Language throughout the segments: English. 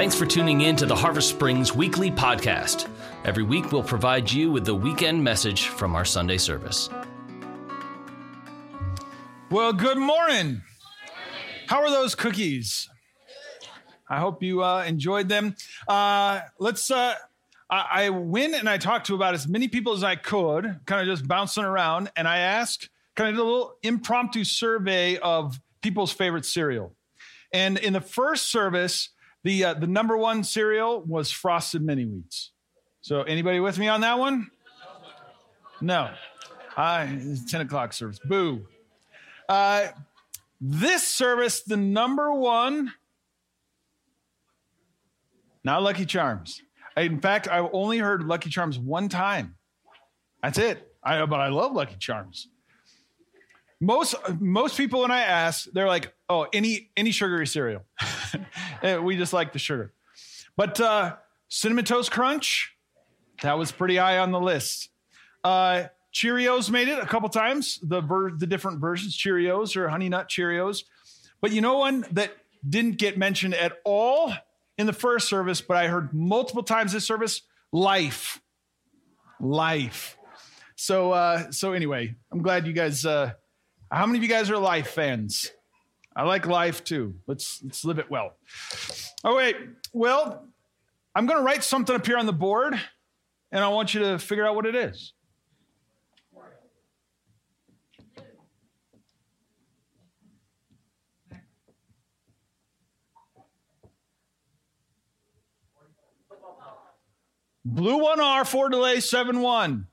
Thanks for tuning in to the Harvest Springs Weekly Podcast. Every week, we'll provide you with the weekend message from our Sunday service. Well, good morning. How are those cookies? I hope you uh, enjoyed them. Uh, let's. Uh, I, I went and I talked to about as many people as I could, kind of just bouncing around, and I asked, kind of did a little impromptu survey of people's favorite cereal. And in the first service, the uh, the number one cereal was Frosted Mini Wheats. So anybody with me on that one? No. I it's 10 o'clock service. Boo. Uh, this service, the number one, not Lucky Charms. In fact, I've only heard Lucky Charms one time. That's it. I but I love Lucky Charms. Most most people when I ask, they're like, "Oh, any any sugary cereal." we just like the sugar. But uh, cinnamon toast crunch, that was pretty high on the list. Uh, Cheerios made it a couple times. The ver- the different versions, Cheerios or Honey Nut Cheerios. But you know one that didn't get mentioned at all in the first service, but I heard multiple times this service. Life, life. So uh, so anyway, I'm glad you guys. Uh, how many of you guys are Life fans? I like life too. Let's let's live it well. Oh wait, well, I'm going to write something up here on the board, and I want you to figure out what it is. Blue 1R, four delay, 7 1.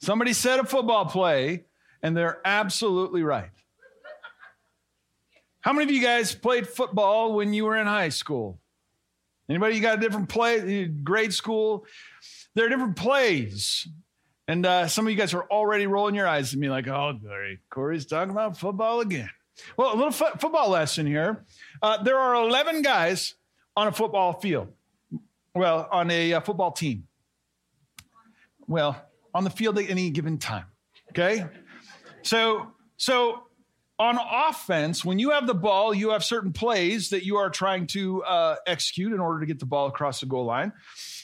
Somebody said a football play, and they're absolutely right. How many of you guys played football when you were in high school? Anybody you got a different play, grade school? There are different plays. And uh, some of you guys are already rolling your eyes at me like, oh, Larry, Cory's talking about football again. Well, a little fo- football lesson here. Uh, there are 11 guys on a football field. Well, on a uh, football team. Well, on the field at any given time. Okay? So, so on offense, when you have the ball, you have certain plays that you are trying to uh, execute in order to get the ball across the goal line.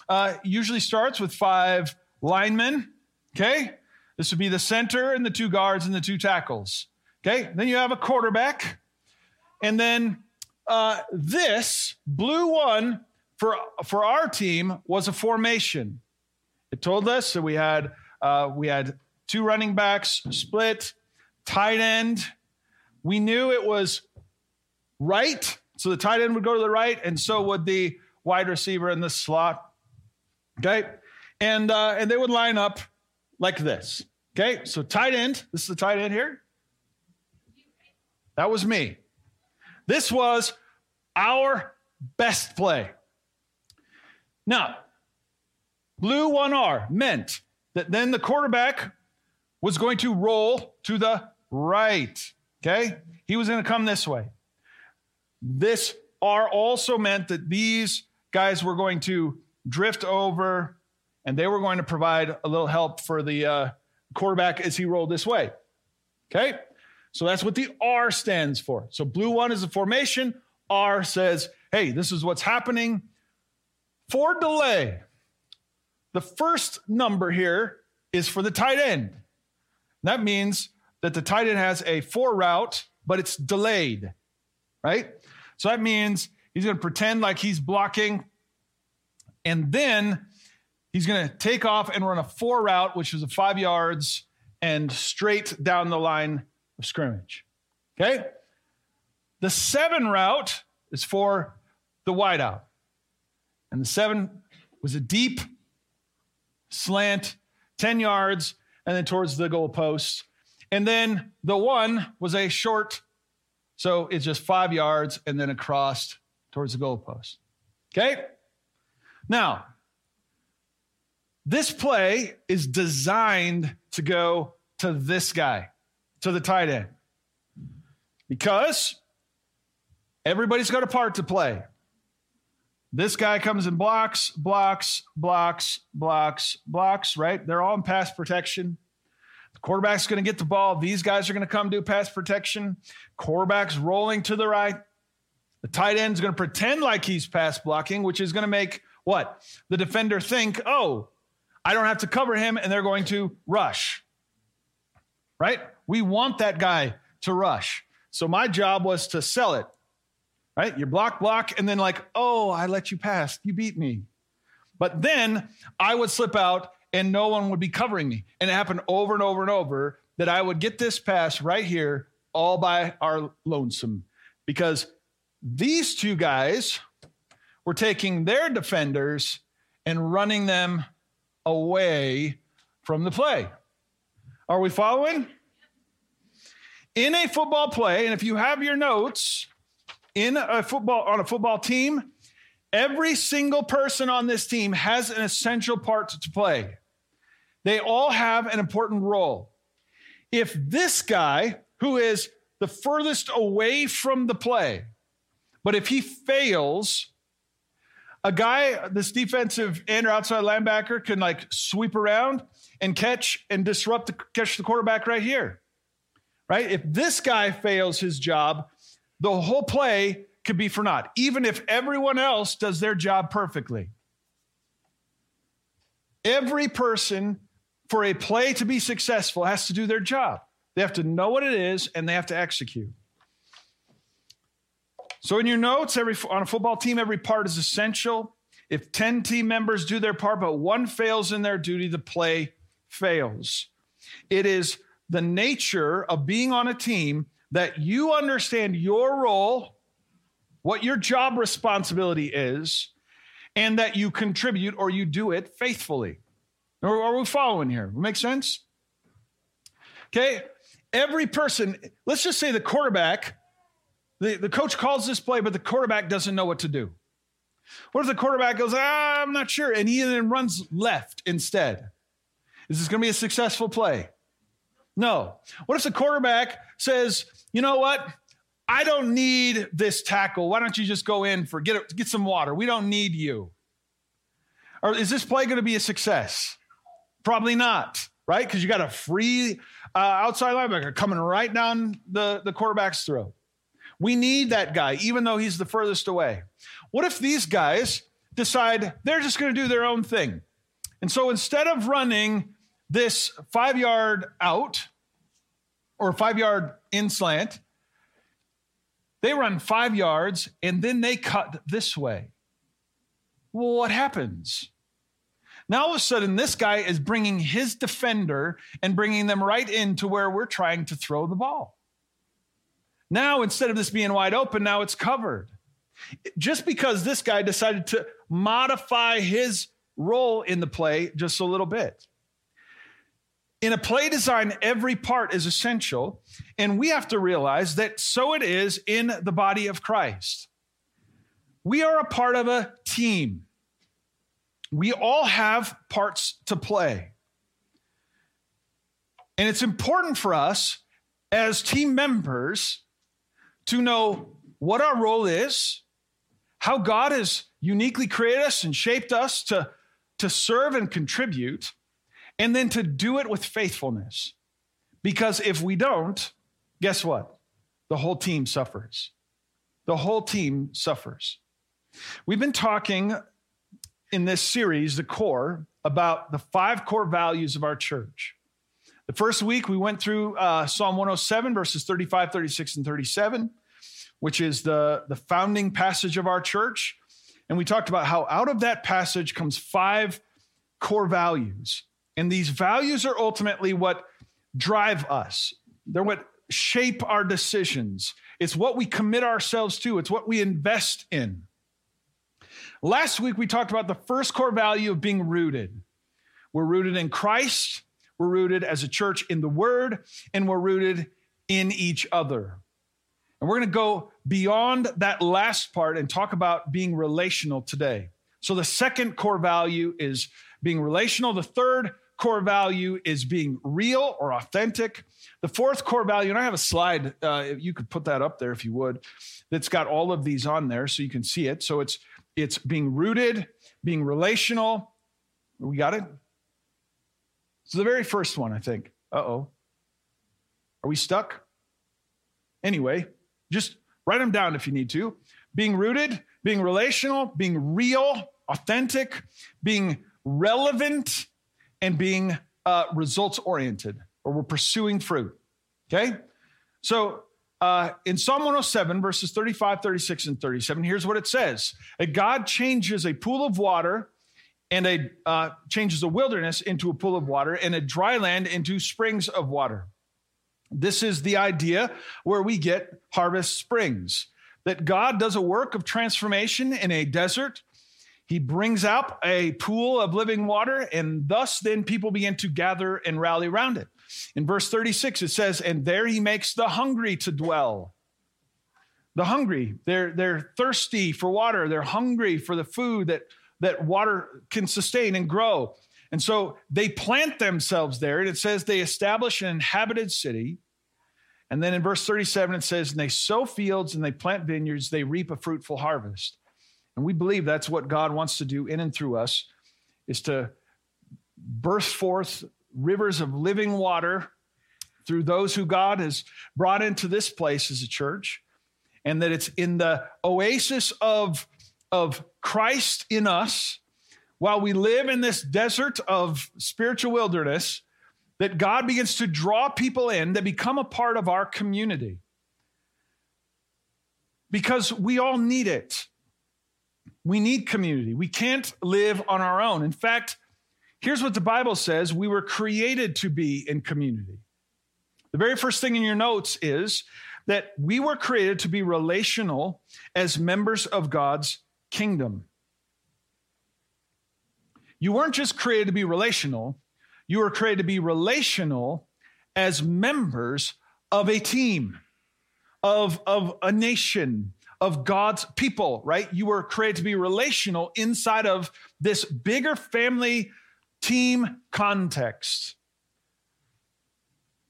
Uh, usually starts with five linemen. Okay? This would be the center and the two guards and the two tackles. Okay? Then you have a quarterback. And then uh, this blue one for, for our team was a formation. It told us that we had uh, we had two running backs split, tight end. We knew it was right, so the tight end would go to the right, and so would the wide receiver in the slot. Okay, and uh, and they would line up like this. Okay, so tight end. This is the tight end here. That was me. This was our best play. Now, blue 1R meant that then the quarterback was going to roll to the right. Okay? He was going to come this way. This R also meant that these guys were going to drift over and they were going to provide a little help for the uh, quarterback as he rolled this way. Okay? So that's what the R stands for. So blue one is a formation. R says, hey, this is what's happening. For delay, the first number here is for the tight end. That means that the tight end has a four route, but it's delayed, right? So that means he's going to pretend like he's blocking, and then he's going to take off and run a four route, which is a five yards and straight down the line of scrimmage. Okay? The seven route is for the wideout. And the seven was a deep slant, 10 yards, and then towards the goal post. And then the one was a short, so it's just five yards and then across towards the goal post. Okay? Now, this play is designed to go to this guy, to the tight end, because everybody's got a part to play. This guy comes and blocks, blocks, blocks, blocks, blocks, right? They're all in pass protection. Quarterback's going to get the ball. These guys are going to come do pass protection. Quarterback's rolling to the right. The tight end's going to pretend like he's pass blocking, which is going to make what? The defender think, oh, I don't have to cover him, and they're going to rush. Right? We want that guy to rush. So my job was to sell it. Right? You block, block, and then like, oh, I let you pass. You beat me. But then I would slip out and no one would be covering me. And it happened over and over and over that I would get this pass right here all by our lonesome because these two guys were taking their defenders and running them away from the play. Are we following? In a football play, and if you have your notes, in a football on a football team, every single person on this team has an essential part to play. They all have an important role. If this guy, who is the furthest away from the play, but if he fails, a guy, this defensive end or outside linebacker can like sweep around and catch and disrupt the catch the quarterback right here. Right? If this guy fails his job, the whole play could be for naught, even if everyone else does their job perfectly. Every person for a play to be successful has to do their job. They have to know what it is and they have to execute. So in your notes, every on a football team, every part is essential. If 10 team members do their part, but one fails in their duty, the play fails. It is the nature of being on a team that you understand your role, what your job responsibility is, and that you contribute or you do it faithfully. Are, are we following here? Make sense? Okay. Every person, let's just say the quarterback the, the coach calls this play, but the quarterback doesn't know what to do. What if the quarterback goes, ah, I'm not sure, and he then runs left instead? Is this going to be a successful play? No. What if the quarterback says, you know what? I don't need this tackle. Why don't you just go in for get, get some water? We don't need you. Or is this play going to be a success? Probably not, right? Because you got a free uh, outside linebacker coming right down the, the quarterback's throat. We need that guy, even though he's the furthest away. What if these guys decide they're just going to do their own thing? And so instead of running this five yard out or five yard in slant, they run five yards and then they cut this way. Well, what happens? Now, all of a sudden, this guy is bringing his defender and bringing them right into where we're trying to throw the ball. Now, instead of this being wide open, now it's covered. Just because this guy decided to modify his role in the play just a little bit. In a play design, every part is essential, and we have to realize that so it is in the body of Christ. We are a part of a team. We all have parts to play. And it's important for us as team members to know what our role is, how God has uniquely created us and shaped us to, to serve and contribute, and then to do it with faithfulness. Because if we don't, guess what? The whole team suffers. The whole team suffers. We've been talking in this series, The Core, about the five core values of our church. The first week, we went through uh, Psalm 107, verses 35, 36, and 37, which is the, the founding passage of our church. And we talked about how out of that passage comes five core values. And these values are ultimately what drive us, they're what shape our decisions. It's what we commit ourselves to, it's what we invest in. Last week, we talked about the first core value of being rooted. We're rooted in Christ, we're rooted as a church in the Word, and we're rooted in each other. And we're going to go beyond that last part and talk about being relational today. So, the second core value is being relational. The third core value is being real or authentic. The fourth core value, and I have a slide, uh, you could put that up there if you would, that's got all of these on there so you can see it. So, it's it's being rooted, being relational. We got it? So the very first one, I think. Uh oh. Are we stuck? Anyway, just write them down if you need to. being rooted, being relational, being real, authentic, being relevant, and being uh, results oriented, or we're pursuing fruit. Okay? So uh, in Psalm 107, verses 35, 36, and 37, here's what it says that God changes a pool of water and a uh, changes a wilderness into a pool of water and a dry land into springs of water. This is the idea where we get harvest springs. That God does a work of transformation in a desert. He brings out a pool of living water, and thus then people begin to gather and rally around it. In verse 36, it says, And there he makes the hungry to dwell. The hungry, they're, they're thirsty for water, they're hungry for the food that, that water can sustain and grow. And so they plant themselves there, and it says they establish an inhabited city. And then in verse 37, it says, And they sow fields and they plant vineyards, they reap a fruitful harvest. And we believe that's what God wants to do in and through us, is to birth forth rivers of living water through those who God has brought into this place as a church, and that it's in the oasis of, of Christ in us while we live in this desert of spiritual wilderness that God begins to draw people in that become a part of our community. Because we all need it. We need community. We can't live on our own. In fact, Here's what the Bible says we were created to be in community. The very first thing in your notes is that we were created to be relational as members of God's kingdom. You weren't just created to be relational, you were created to be relational as members of a team, of, of a nation, of God's people, right? You were created to be relational inside of this bigger family team context.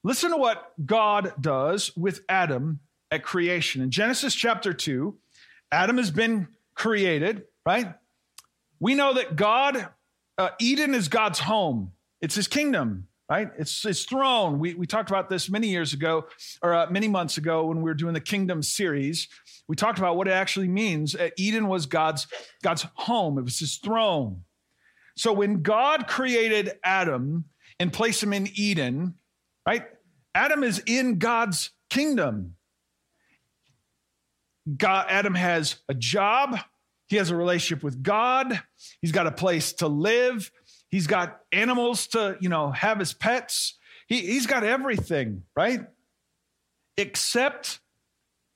Listen to what God does with Adam at creation. In Genesis chapter 2, Adam has been created, right? We know that God, uh, Eden is God's home, it's his kingdom, right? It's his throne. We, we talked about this many years ago, or uh, many months ago when we were doing the kingdom series. We talked about what it actually means. Uh, Eden was God's, God's home, it was his throne. So when God created Adam and placed him in Eden, right? Adam is in God's kingdom. God, Adam has a job. He has a relationship with God. He's got a place to live. He's got animals to, you know, have as pets. He, he's got everything, right? Except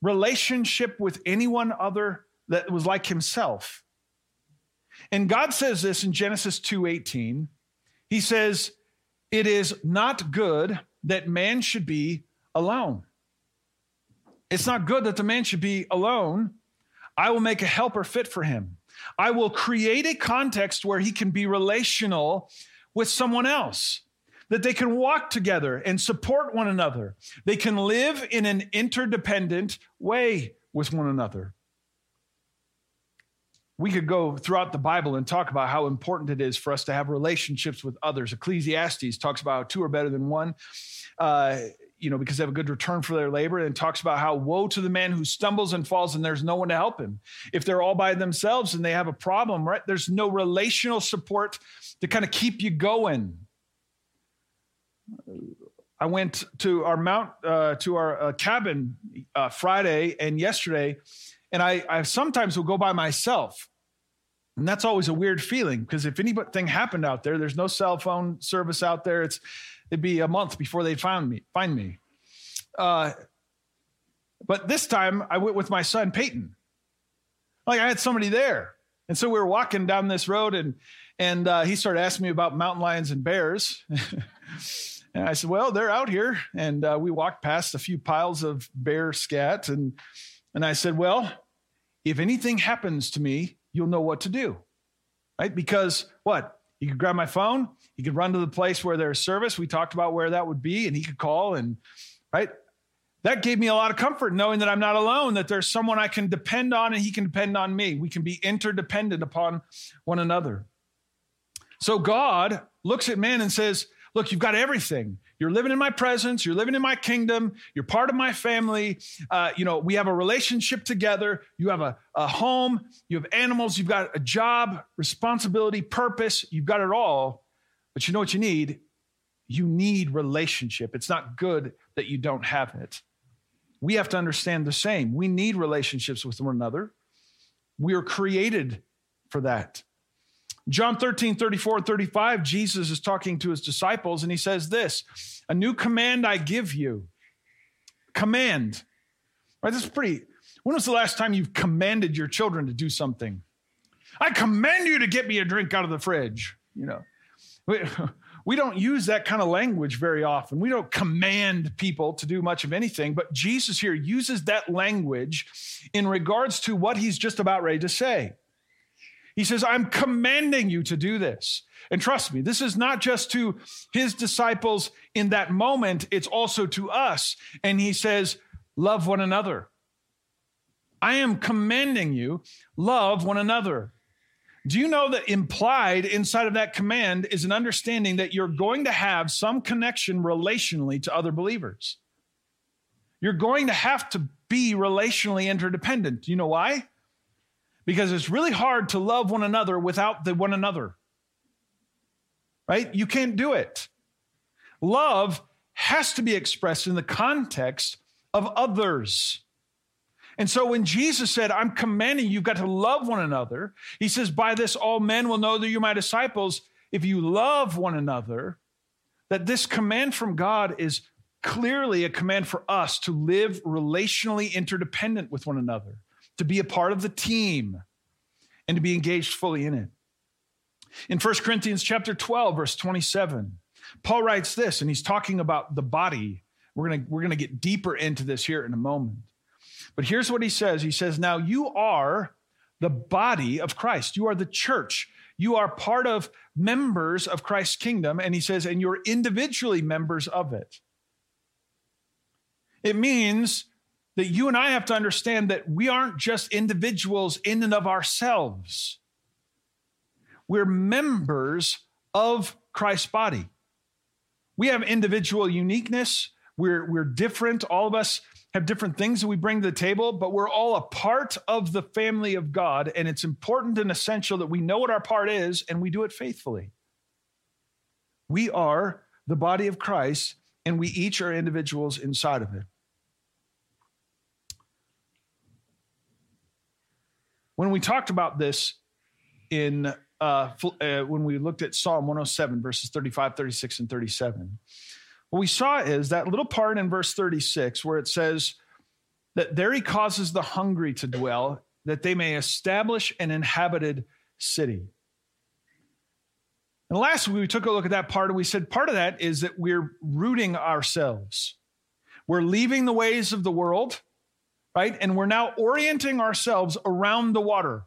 relationship with anyone other that was like himself. And God says this in Genesis 2:18. He says, "It is not good that man should be alone." It's not good that the man should be alone. I will make a helper fit for him. I will create a context where he can be relational with someone else, that they can walk together and support one another. They can live in an interdependent way with one another we could go throughout the Bible and talk about how important it is for us to have relationships with others. Ecclesiastes talks about how two are better than one, uh, you know, because they have a good return for their labor, and talks about how woe to the man who stumbles and falls and there's no one to help him. If they're all by themselves and they have a problem, right? There's no relational support to kind of keep you going. I went to our mount uh, to our uh, cabin uh, Friday and yesterday and I, I sometimes will go by myself. And that's always a weird feeling because if anything happened out there, there's no cell phone service out there. It's it'd be a month before they found me, find me. Uh, but this time I went with my son Peyton. Like I had somebody there, and so we were walking down this road, and and uh, he started asking me about mountain lions and bears. and I said, "Well, they're out here." And uh, we walked past a few piles of bear scat, and and I said, Well, if anything happens to me, you'll know what to do. Right? Because what? He could grab my phone, he could run to the place where there's service. We talked about where that would be, and he could call and right. That gave me a lot of comfort knowing that I'm not alone, that there's someone I can depend on and he can depend on me. We can be interdependent upon one another. So God looks at man and says, look, you've got everything. You're living in my presence. You're living in my kingdom. You're part of my family. Uh, you know, we have a relationship together. You have a, a home. You have animals. You've got a job, responsibility, purpose. You've got it all. But you know what you need? You need relationship. It's not good that you don't have it. We have to understand the same. We need relationships with one another. We are created for that. John 13, 34 and 35, Jesus is talking to his disciples and he says this A new command I give you. Command. Right? This is pretty. When was the last time you've commanded your children to do something? I command you to get me a drink out of the fridge. You know, we, we don't use that kind of language very often. We don't command people to do much of anything, but Jesus here uses that language in regards to what he's just about ready to say. He says, I'm commanding you to do this. And trust me, this is not just to his disciples in that moment, it's also to us. And he says, Love one another. I am commanding you, love one another. Do you know that implied inside of that command is an understanding that you're going to have some connection relationally to other believers? You're going to have to be relationally interdependent. Do you know why? Because it's really hard to love one another without the one another. Right? You can't do it. Love has to be expressed in the context of others. And so when Jesus said, I'm commanding you, you've got to love one another, he says, By this all men will know that you're my disciples if you love one another. That this command from God is clearly a command for us to live relationally interdependent with one another to be a part of the team and to be engaged fully in it. In 1 Corinthians chapter 12 verse 27, Paul writes this and he's talking about the body. We're to we're to get deeper into this here in a moment. But here's what he says. He says, "Now you are the body of Christ. You are the church. You are part of members of Christ's kingdom." And he says, "And you're individually members of it." It means that you and I have to understand that we aren't just individuals in and of ourselves. We're members of Christ's body. We have individual uniqueness. We're, we're different. All of us have different things that we bring to the table, but we're all a part of the family of God. And it's important and essential that we know what our part is and we do it faithfully. We are the body of Christ, and we each are individuals inside of it. When we talked about this in uh, uh, when we looked at Psalm 107, verses 35, 36, and 37, what we saw is that little part in verse 36 where it says that there he causes the hungry to dwell, that they may establish an inhabited city. And last week we took a look at that part and we said part of that is that we're rooting ourselves. We're leaving the ways of the world right? And we're now orienting ourselves around the water,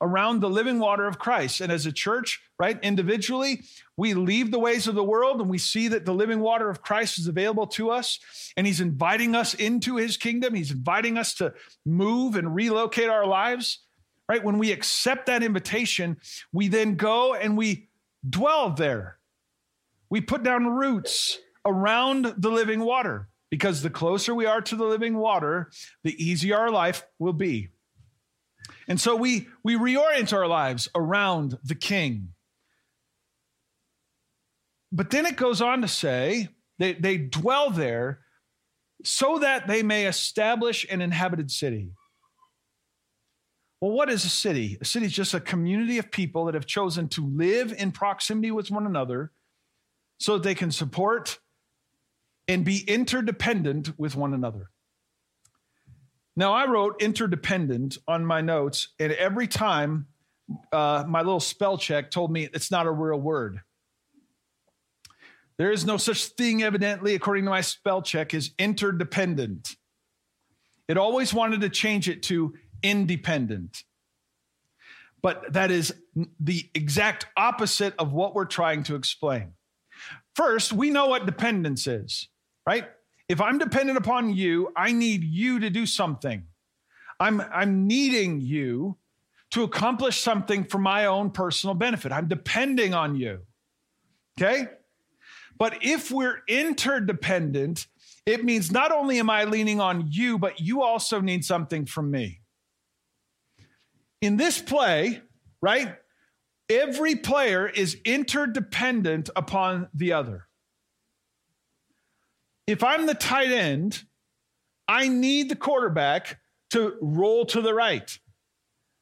around the living water of Christ. And as a church, right, individually, we leave the ways of the world and we see that the living water of Christ is available to us. And He's inviting us into His kingdom. He's inviting us to move and relocate our lives, right? When we accept that invitation, we then go and we dwell there. We put down roots around the living water because the closer we are to the living water, the easier our life will be. And so we, we reorient our lives around the king. But then it goes on to say they, they dwell there so that they may establish an inhabited city. Well, what is a city? A city is just a community of people that have chosen to live in proximity with one another so that they can support and be interdependent with one another. Now, I wrote interdependent on my notes, and every time uh, my little spell check told me it's not a real word. There is no such thing, evidently, according to my spell check, as interdependent. It always wanted to change it to independent. But that is the exact opposite of what we're trying to explain. First, we know what dependence is right? If I'm dependent upon you, I need you to do something. I'm, I'm needing you to accomplish something for my own personal benefit. I'm depending on you. Okay? But if we're interdependent, it means not only am I leaning on you, but you also need something from me. In this play, right, every player is interdependent upon the other. If I'm the tight end, I need the quarterback to roll to the right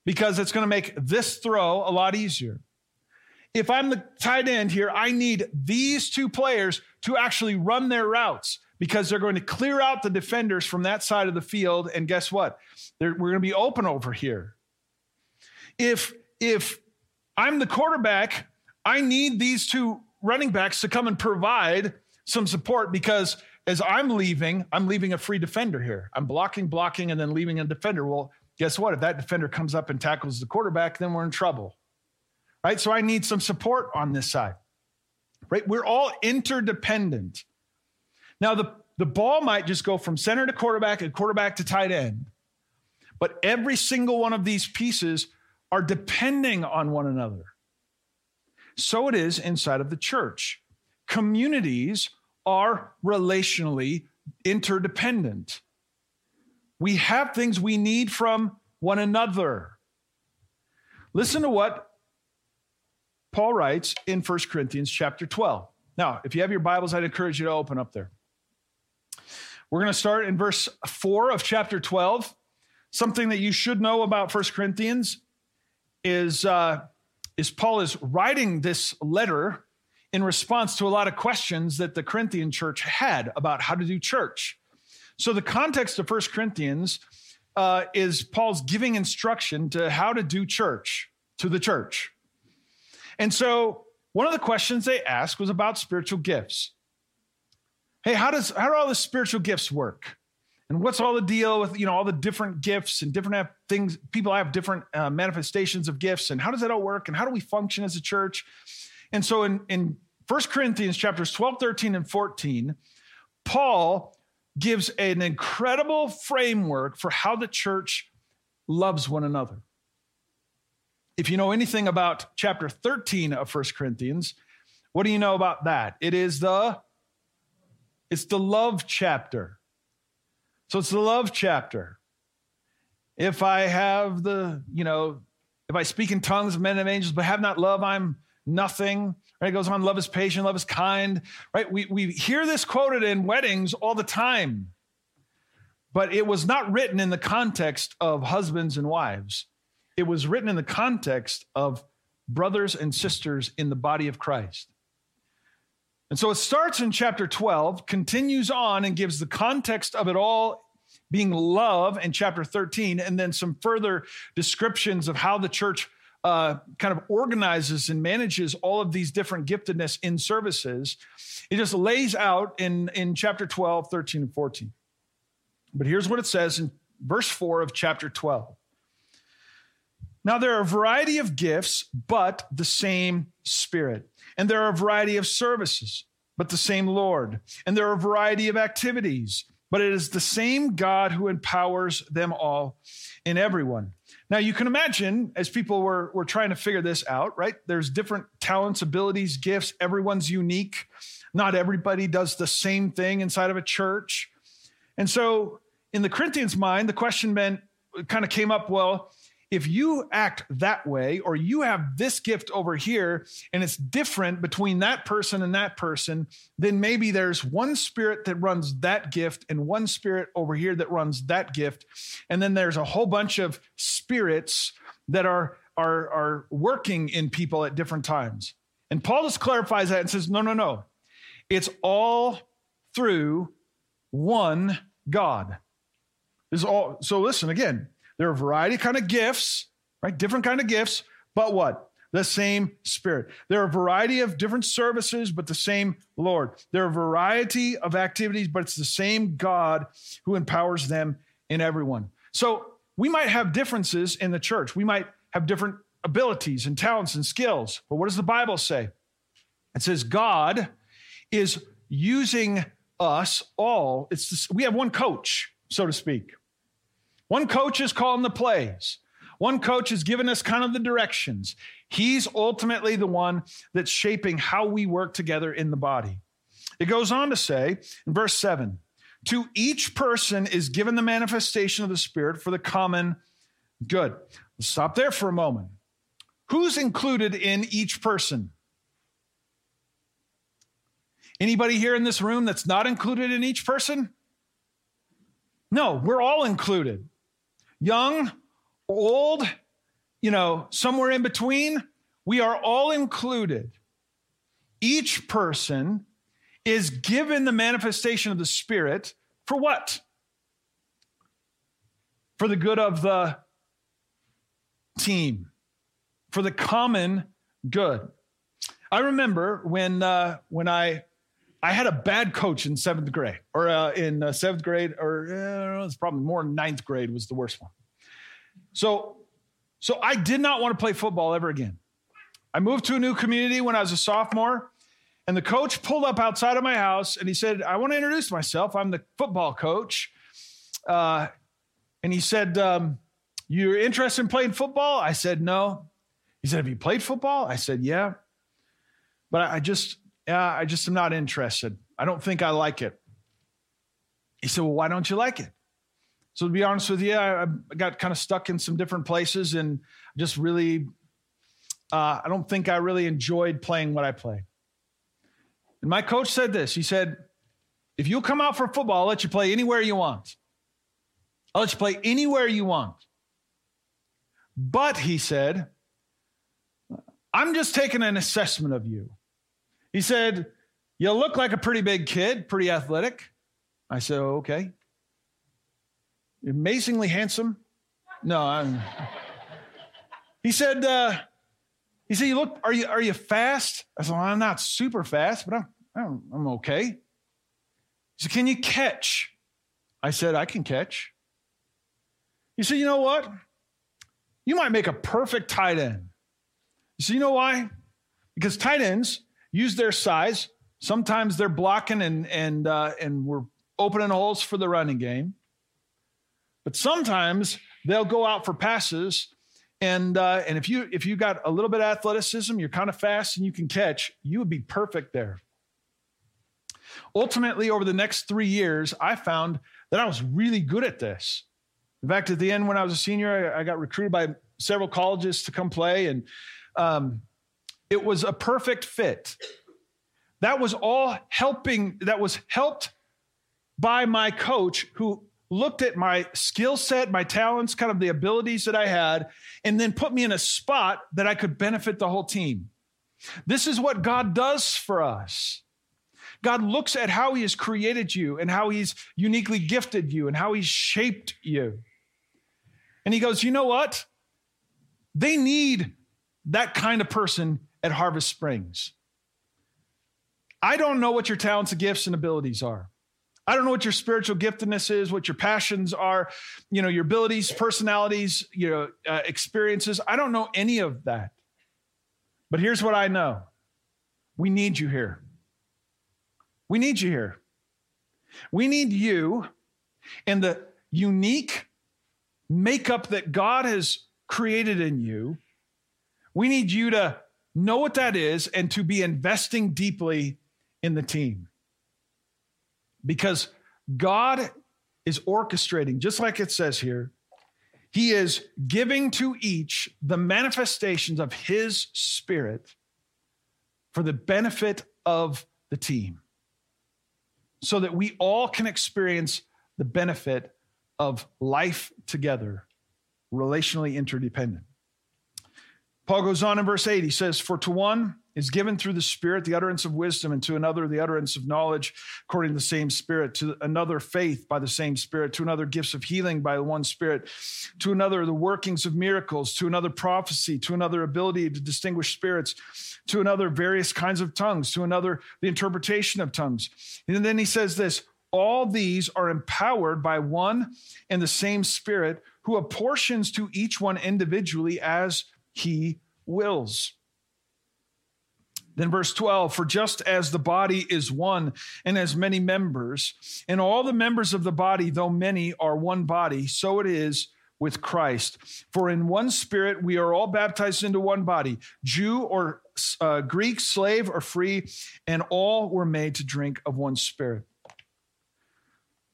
because it's going to make this throw a lot easier. If I'm the tight end here, I need these two players to actually run their routes because they're going to clear out the defenders from that side of the field. And guess what? They're, we're going to be open over here. If if I'm the quarterback, I need these two running backs to come and provide some support because as I'm leaving, I'm leaving a free defender here. I'm blocking, blocking, and then leaving a defender. Well, guess what? If that defender comes up and tackles the quarterback, then we're in trouble right? So I need some support on this side, right? We're all interdependent. Now, the, the ball might just go from center to quarterback and quarterback to tight end, but every single one of these pieces are depending on one another. So it is inside of the church. Communities are relationally interdependent. We have things we need from one another. Listen to what Paul writes in 1 Corinthians chapter 12. Now, if you have your Bibles, I'd encourage you to open up there. We're going to start in verse 4 of chapter 12. Something that you should know about 1 Corinthians is, uh, is Paul is writing this letter in response to a lot of questions that the Corinthian church had about how to do church. So, the context of 1 Corinthians uh, is Paul's giving instruction to how to do church to the church. And so one of the questions they asked was about spiritual gifts. Hey, how does how do all the spiritual gifts work? And what's all the deal with you know all the different gifts and different things? People have different uh, manifestations of gifts, and how does that all work? And how do we function as a church? And so in in 1 Corinthians chapters 12, 13, and 14, Paul gives an incredible framework for how the church loves one another. If you know anything about chapter 13 of First Corinthians, what do you know about that? It is the it's the love chapter. So it's the love chapter. If I have the, you know, if I speak in tongues of men and angels, but have not love, I'm nothing. Right? It goes on, love is patient, love is kind. Right? We, we hear this quoted in weddings all the time, but it was not written in the context of husbands and wives it was written in the context of brothers and sisters in the body of Christ. And so it starts in chapter 12, continues on, and gives the context of it all being love in chapter 13, and then some further descriptions of how the church uh, kind of organizes and manages all of these different giftedness in services. It just lays out in, in chapter 12, 13, and 14. But here's what it says in verse 4 of chapter 12 now, there are a variety of gifts, but the same Spirit. And there are a variety of services, but the same Lord. And there are a variety of activities, but it is the same God who empowers them all in everyone. Now, you can imagine as people were, were trying to figure this out, right? There's different talents, abilities, gifts. Everyone's unique. Not everybody does the same thing inside of a church. And so, in the Corinthians' mind, the question meant, kind of came up well, if you act that way, or you have this gift over here, and it's different between that person and that person, then maybe there's one spirit that runs that gift and one spirit over here that runs that gift. And then there's a whole bunch of spirits that are, are, are working in people at different times. And Paul just clarifies that and says, no, no, no. It's all through one God. This is all so listen again there are a variety of kind of gifts, right? Different kind of gifts, but what? The same Spirit. There are a variety of different services, but the same Lord. There are a variety of activities, but it's the same God who empowers them in everyone. So we might have differences in the church. We might have different abilities and talents and skills. But what does the Bible say? It says God is using us all. It's this, we have one coach, so to speak. One coach is calling the plays. One coach is giving us kind of the directions. He's ultimately the one that's shaping how we work together in the body. It goes on to say in verse 7 To each person is given the manifestation of the Spirit for the common good. Let's stop there for a moment. Who's included in each person? Anybody here in this room that's not included in each person? No, we're all included. Young, old, you know, somewhere in between, we are all included. Each person is given the manifestation of the Spirit for what? For the good of the team, for the common good. I remember when uh, when I I had a bad coach in seventh grade, or uh, in uh, seventh grade, or uh, it's probably more ninth grade was the worst one. So, so I did not want to play football ever again. I moved to a new community when I was a sophomore, and the coach pulled up outside of my house and he said, "I want to introduce myself. I'm the football coach." Uh, and he said, um, "You're interested in playing football?" I said, "No." He said, "Have you played football?" I said, "Yeah." But I just yeah, I just am not interested. I don't think I like it. He said, Well, why don't you like it? So, to be honest with you, I, I got kind of stuck in some different places and just really, uh, I don't think I really enjoyed playing what I play. And my coach said this He said, If you'll come out for football, I'll let you play anywhere you want. I'll let you play anywhere you want. But, he said, I'm just taking an assessment of you. He said, You look like a pretty big kid, pretty athletic. I said, oh, Okay. Amazingly handsome. No, I'm. He said, uh, he said, you look, are you, are you fast? I said, well, I'm not super fast, but I'm, I'm, okay. He said, can you catch? I said, I can catch. He said, you know what? You might make a perfect tight end. You said, you know why? Because tight ends, use their size. Sometimes they're blocking and and uh, and we're opening holes for the running game. But sometimes they'll go out for passes, and uh, and if you if you got a little bit of athleticism, you're kind of fast and you can catch, you would be perfect there. Ultimately, over the next three years, I found that I was really good at this. In fact, at the end, when I was a senior, I, I got recruited by several colleges to come play, and um, it was a perfect fit. That was all helping, that was helped by my coach who looked at my skill set, my talents, kind of the abilities that I had, and then put me in a spot that I could benefit the whole team. This is what God does for us. God looks at how He has created you and how He's uniquely gifted you and how He's shaped you. And He goes, You know what? They need that kind of person at Harvest Springs. I don't know what your talents, gifts, and abilities are. I don't know what your spiritual giftedness is, what your passions are, you know, your abilities, personalities, you know, uh, experiences. I don't know any of that. But here's what I know we need you here. We need you here. We need you and the unique makeup that God has created in you. We need you to know what that is and to be investing deeply in the team. Because God is orchestrating, just like it says here, He is giving to each the manifestations of His Spirit for the benefit of the team, so that we all can experience the benefit of life together, relationally interdependent. Paul goes on in verse 8. He says, For to one is given through the Spirit the utterance of wisdom, and to another the utterance of knowledge according to the same Spirit, to another faith by the same Spirit, to another gifts of healing by one Spirit, to another the workings of miracles, to another prophecy, to another ability to distinguish spirits, to another various kinds of tongues, to another the interpretation of tongues. And then he says this all these are empowered by one and the same Spirit who apportions to each one individually as he wills. Then, verse 12, for just as the body is one and has many members, and all the members of the body, though many, are one body, so it is with Christ. For in one spirit we are all baptized into one body, Jew or uh, Greek, slave or free, and all were made to drink of one spirit.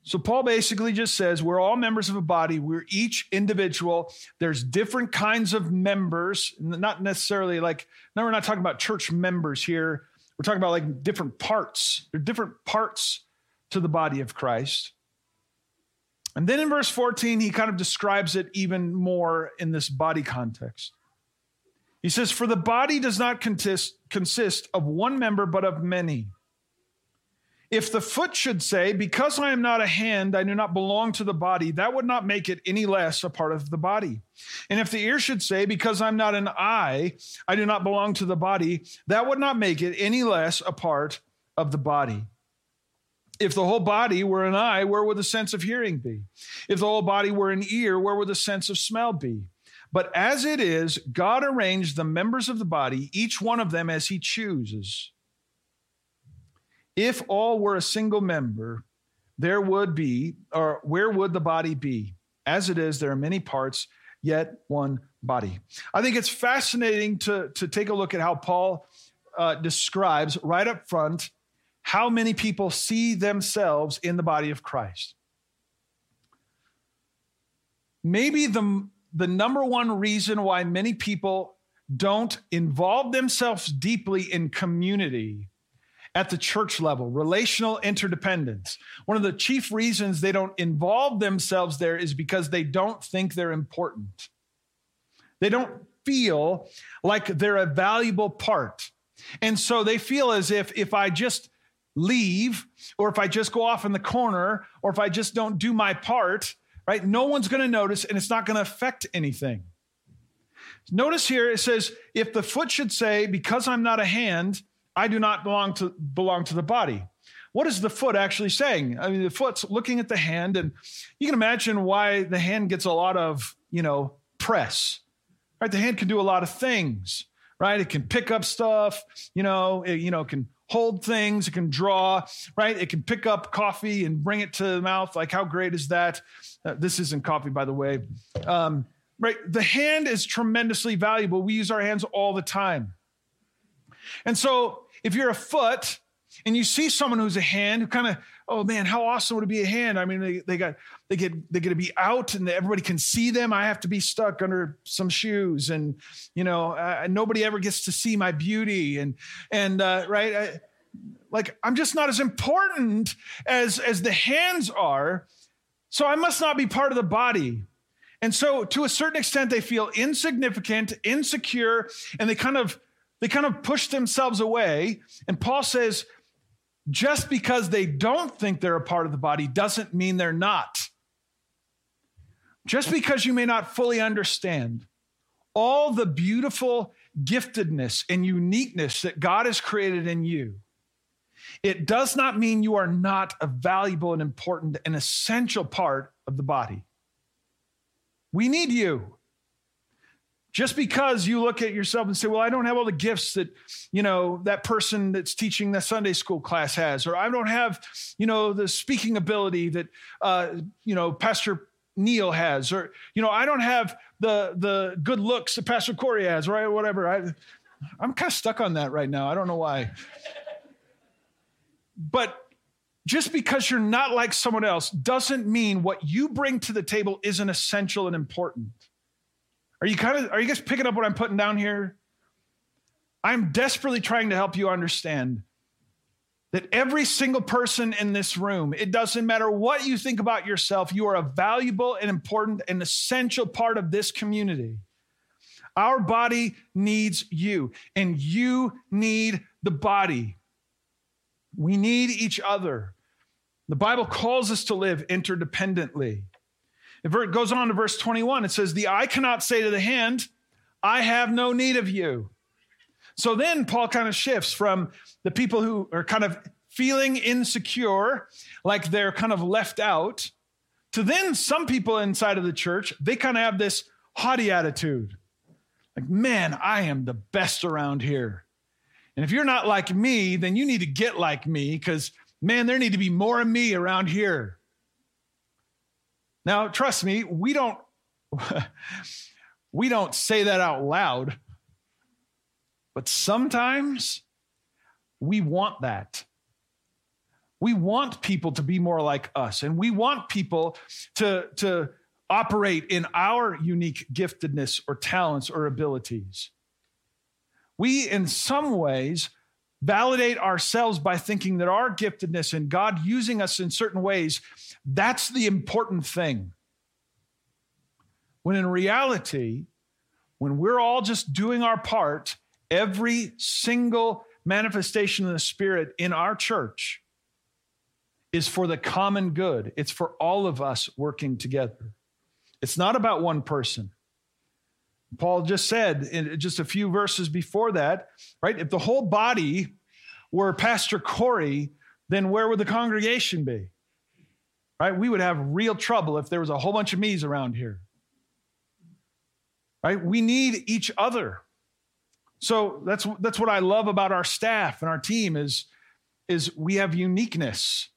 So Paul basically just says we're all members of a body. We're each individual. There's different kinds of members, not necessarily like, now we're not talking about church members here. We're talking about like different parts. There are different parts to the body of Christ. And then in verse 14, he kind of describes it even more in this body context. He says, For the body does not consist, consist of one member, but of many. If the foot should say, Because I am not a hand, I do not belong to the body, that would not make it any less a part of the body. And if the ear should say, Because I'm not an eye, I do not belong to the body, that would not make it any less a part of the body. If the whole body were an eye, where would the sense of hearing be? If the whole body were an ear, where would the sense of smell be? But as it is, God arranged the members of the body, each one of them as he chooses. If all were a single member, there would be, or where would the body be? As it is, there are many parts, yet one body. I think it's fascinating to, to take a look at how Paul uh, describes right up front how many people see themselves in the body of Christ. Maybe the, the number one reason why many people don't involve themselves deeply in community at the church level, relational interdependence. One of the chief reasons they don't involve themselves there is because they don't think they're important. They don't feel like they're a valuable part. And so they feel as if if I just leave, or if I just go off in the corner, or if I just don't do my part, right? No one's going to notice and it's not going to affect anything. Notice here it says, if the foot should say, because I'm not a hand, I do not belong to belong to the body. What is the foot actually saying? I mean, the foot's looking at the hand, and you can imagine why the hand gets a lot of, you know, press. Right? The hand can do a lot of things, right? It can pick up stuff, you know, it, you know, can hold things, it can draw, right? It can pick up coffee and bring it to the mouth. Like, how great is that? Uh, this isn't coffee, by the way. Um, right? The hand is tremendously valuable. We use our hands all the time. And so, if you're a foot and you see someone who's a hand who kind of, oh man, how awesome would it be a hand? I mean, they, they got, they get, they get to be out and everybody can see them. I have to be stuck under some shoes and, you know, uh, nobody ever gets to see my beauty. And, and, uh, right. I, like I'm just not as important as, as the hands are. So I must not be part of the body. And so to a certain extent, they feel insignificant, insecure, and they kind of, they kind of push themselves away. And Paul says, just because they don't think they're a part of the body doesn't mean they're not. Just because you may not fully understand all the beautiful giftedness and uniqueness that God has created in you, it does not mean you are not a valuable and important and essential part of the body. We need you. Just because you look at yourself and say, well, I don't have all the gifts that, you know, that person that's teaching the Sunday school class has, or I don't have, you know, the speaking ability that, uh, you know, Pastor Neil has, or, you know, I don't have the, the good looks that Pastor Cory has, right? Whatever. I, I'm kind of stuck on that right now. I don't know why. But just because you're not like someone else doesn't mean what you bring to the table isn't essential and important. Are you kind of are you guys picking up what I'm putting down here? I'm desperately trying to help you understand that every single person in this room, it doesn't matter what you think about yourself, you are a valuable and important and essential part of this community. Our body needs you, and you need the body. We need each other. The Bible calls us to live interdependently. It goes on to verse 21. It says, The eye cannot say to the hand, I have no need of you. So then Paul kind of shifts from the people who are kind of feeling insecure, like they're kind of left out, to then some people inside of the church, they kind of have this haughty attitude. Like, man, I am the best around here. And if you're not like me, then you need to get like me because, man, there need to be more of me around here. Now, trust me, we don't we don't say that out loud, but sometimes we want that. We want people to be more like us, and we want people to, to operate in our unique giftedness or talents or abilities. We, in some ways, validate ourselves by thinking that our giftedness and God using us in certain ways, that's the important thing. When in reality, when we're all just doing our part, every single manifestation of the Spirit in our church is for the common good. It's for all of us working together. It's not about one person. Paul just said in just a few verses before that, right? If the whole body were Pastor Cory, then where would the congregation be? Right? We would have real trouble if there was a whole bunch of me's around here. Right? We need each other. So that's that's what I love about our staff and our team is is we have uniqueness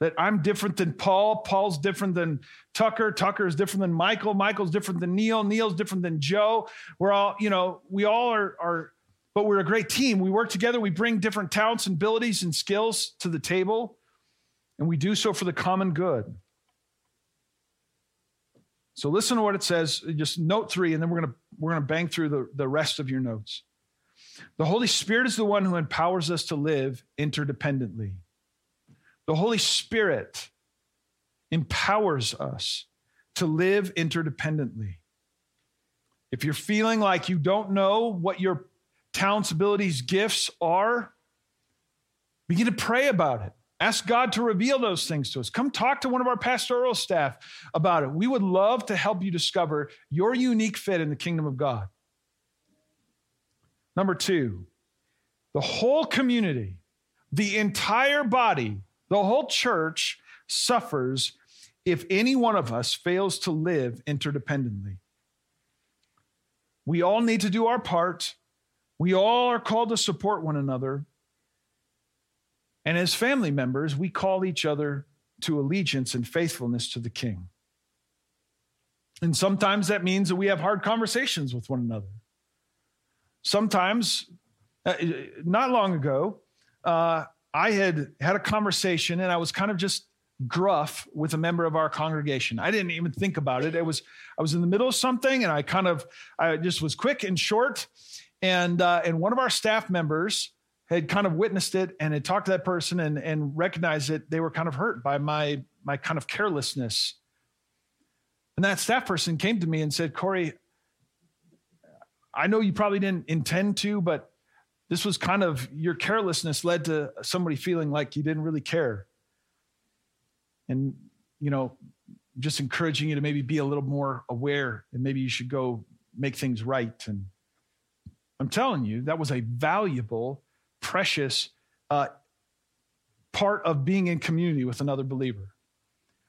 that I'm different than Paul. Paul's different than Tucker. Tucker is different than Michael. Michael's different than Neil. Neil's different than Joe. We're all, you know, we all are, are, but we're a great team. We work together. We bring different talents and abilities and skills to the table, and we do so for the common good. So listen to what it says. Just note three, and then we're gonna we're gonna bang through the, the rest of your notes. The Holy Spirit is the one who empowers us to live interdependently. The Holy Spirit empowers us to live interdependently. If you're feeling like you don't know what your talents, abilities, gifts are, begin to pray about it. Ask God to reveal those things to us. Come talk to one of our pastoral staff about it. We would love to help you discover your unique fit in the kingdom of God. Number two, the whole community, the entire body the whole church suffers if any one of us fails to live interdependently. We all need to do our part. We all are called to support one another. And as family members, we call each other to allegiance and faithfulness to the king. And sometimes that means that we have hard conversations with one another. Sometimes, uh, not long ago, uh, I had had a conversation and I was kind of just gruff with a member of our congregation. I didn't even think about it. It was I was in the middle of something and I kind of I just was quick and short. And uh, and one of our staff members had kind of witnessed it and had talked to that person and and recognized that they were kind of hurt by my my kind of carelessness. And that staff person came to me and said, Cory, I know you probably didn't intend to, but this was kind of your carelessness led to somebody feeling like you didn't really care. And, you know, just encouraging you to maybe be a little more aware and maybe you should go make things right. And I'm telling you, that was a valuable, precious uh, part of being in community with another believer.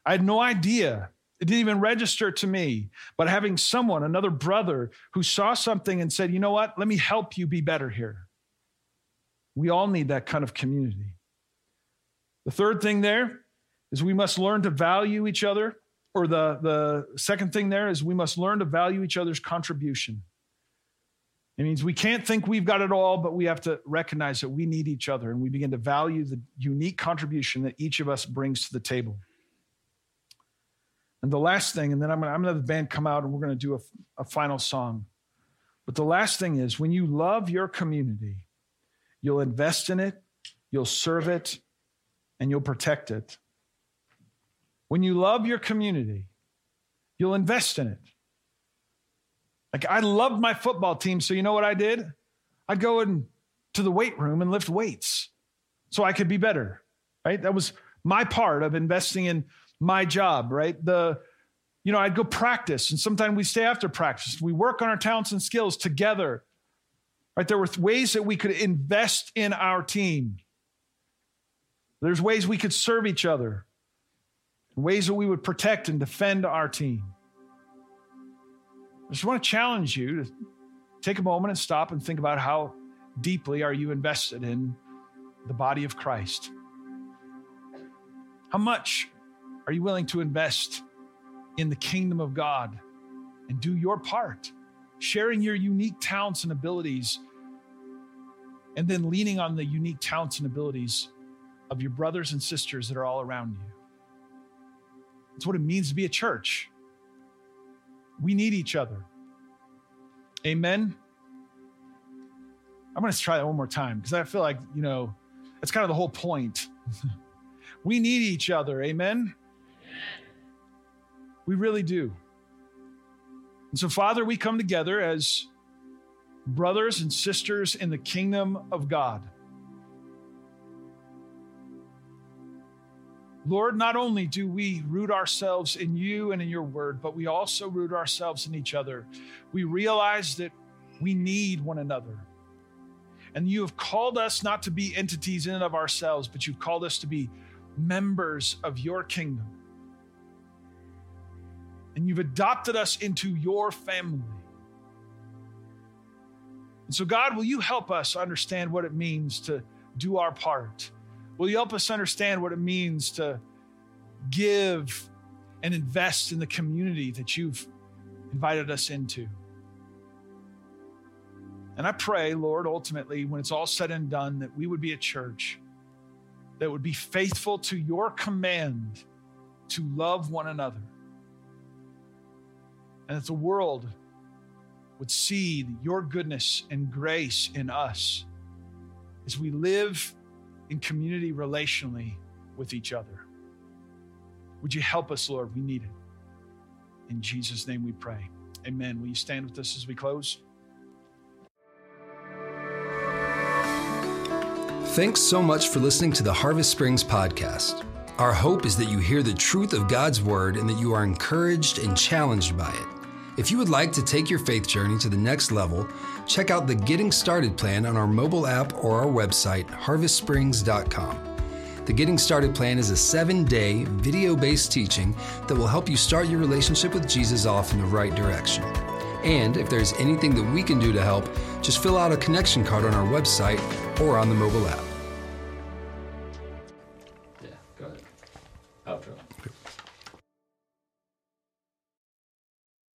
I had no idea. It didn't even register to me. But having someone, another brother, who saw something and said, you know what, let me help you be better here. We all need that kind of community. The third thing there is we must learn to value each other. Or the, the second thing there is we must learn to value each other's contribution. It means we can't think we've got it all, but we have to recognize that we need each other and we begin to value the unique contribution that each of us brings to the table. And the last thing, and then I'm going to have the band come out and we're to do a, a final song. But the last thing is when you love your community, You'll invest in it, you'll serve it, and you'll protect it. When you love your community, you'll invest in it. Like I loved my football team, so you know what I did? I'd go in to the weight room and lift weights so I could be better. Right? That was my part of investing in my job, right? The you know, I'd go practice and sometimes we stay after practice. We work on our talents and skills together Right? There were ways that we could invest in our team. There's ways we could serve each other, ways that we would protect and defend our team. I just want to challenge you to take a moment and stop and think about how deeply are you invested in the body of Christ? How much are you willing to invest in the kingdom of God and do your part, sharing your unique talents and abilities, and then leaning on the unique talents and abilities of your brothers and sisters that are all around you. It's what it means to be a church. We need each other. Amen. I'm going to try that one more time because I feel like, you know, that's kind of the whole point. we need each other. Amen. We really do. And so, Father, we come together as brothers and sisters in the kingdom of God. Lord, not only do we root ourselves in you and in your word, but we also root ourselves in each other. We realize that we need one another. And you have called us not to be entities in and of ourselves, but you've called us to be members of your kingdom. And you've adopted us into your family. And so, God, will you help us understand what it means to do our part? Will you help us understand what it means to give and invest in the community that you've invited us into? And I pray, Lord, ultimately, when it's all said and done, that we would be a church that would be faithful to your command to love one another. And that the world would see your goodness and grace in us as we live in community relationally with each other. Would you help us, Lord? We need it. In Jesus' name we pray. Amen. Will you stand with us as we close? Thanks so much for listening to the Harvest Springs podcast. Our hope is that you hear the truth of God's word and that you are encouraged and challenged by it. If you would like to take your faith journey to the next level, check out the Getting Started plan on our mobile app or our website, harvestsprings.com. The Getting Started plan is a seven day, video based teaching that will help you start your relationship with Jesus off in the right direction. And if there's anything that we can do to help, just fill out a connection card on our website or on the mobile app.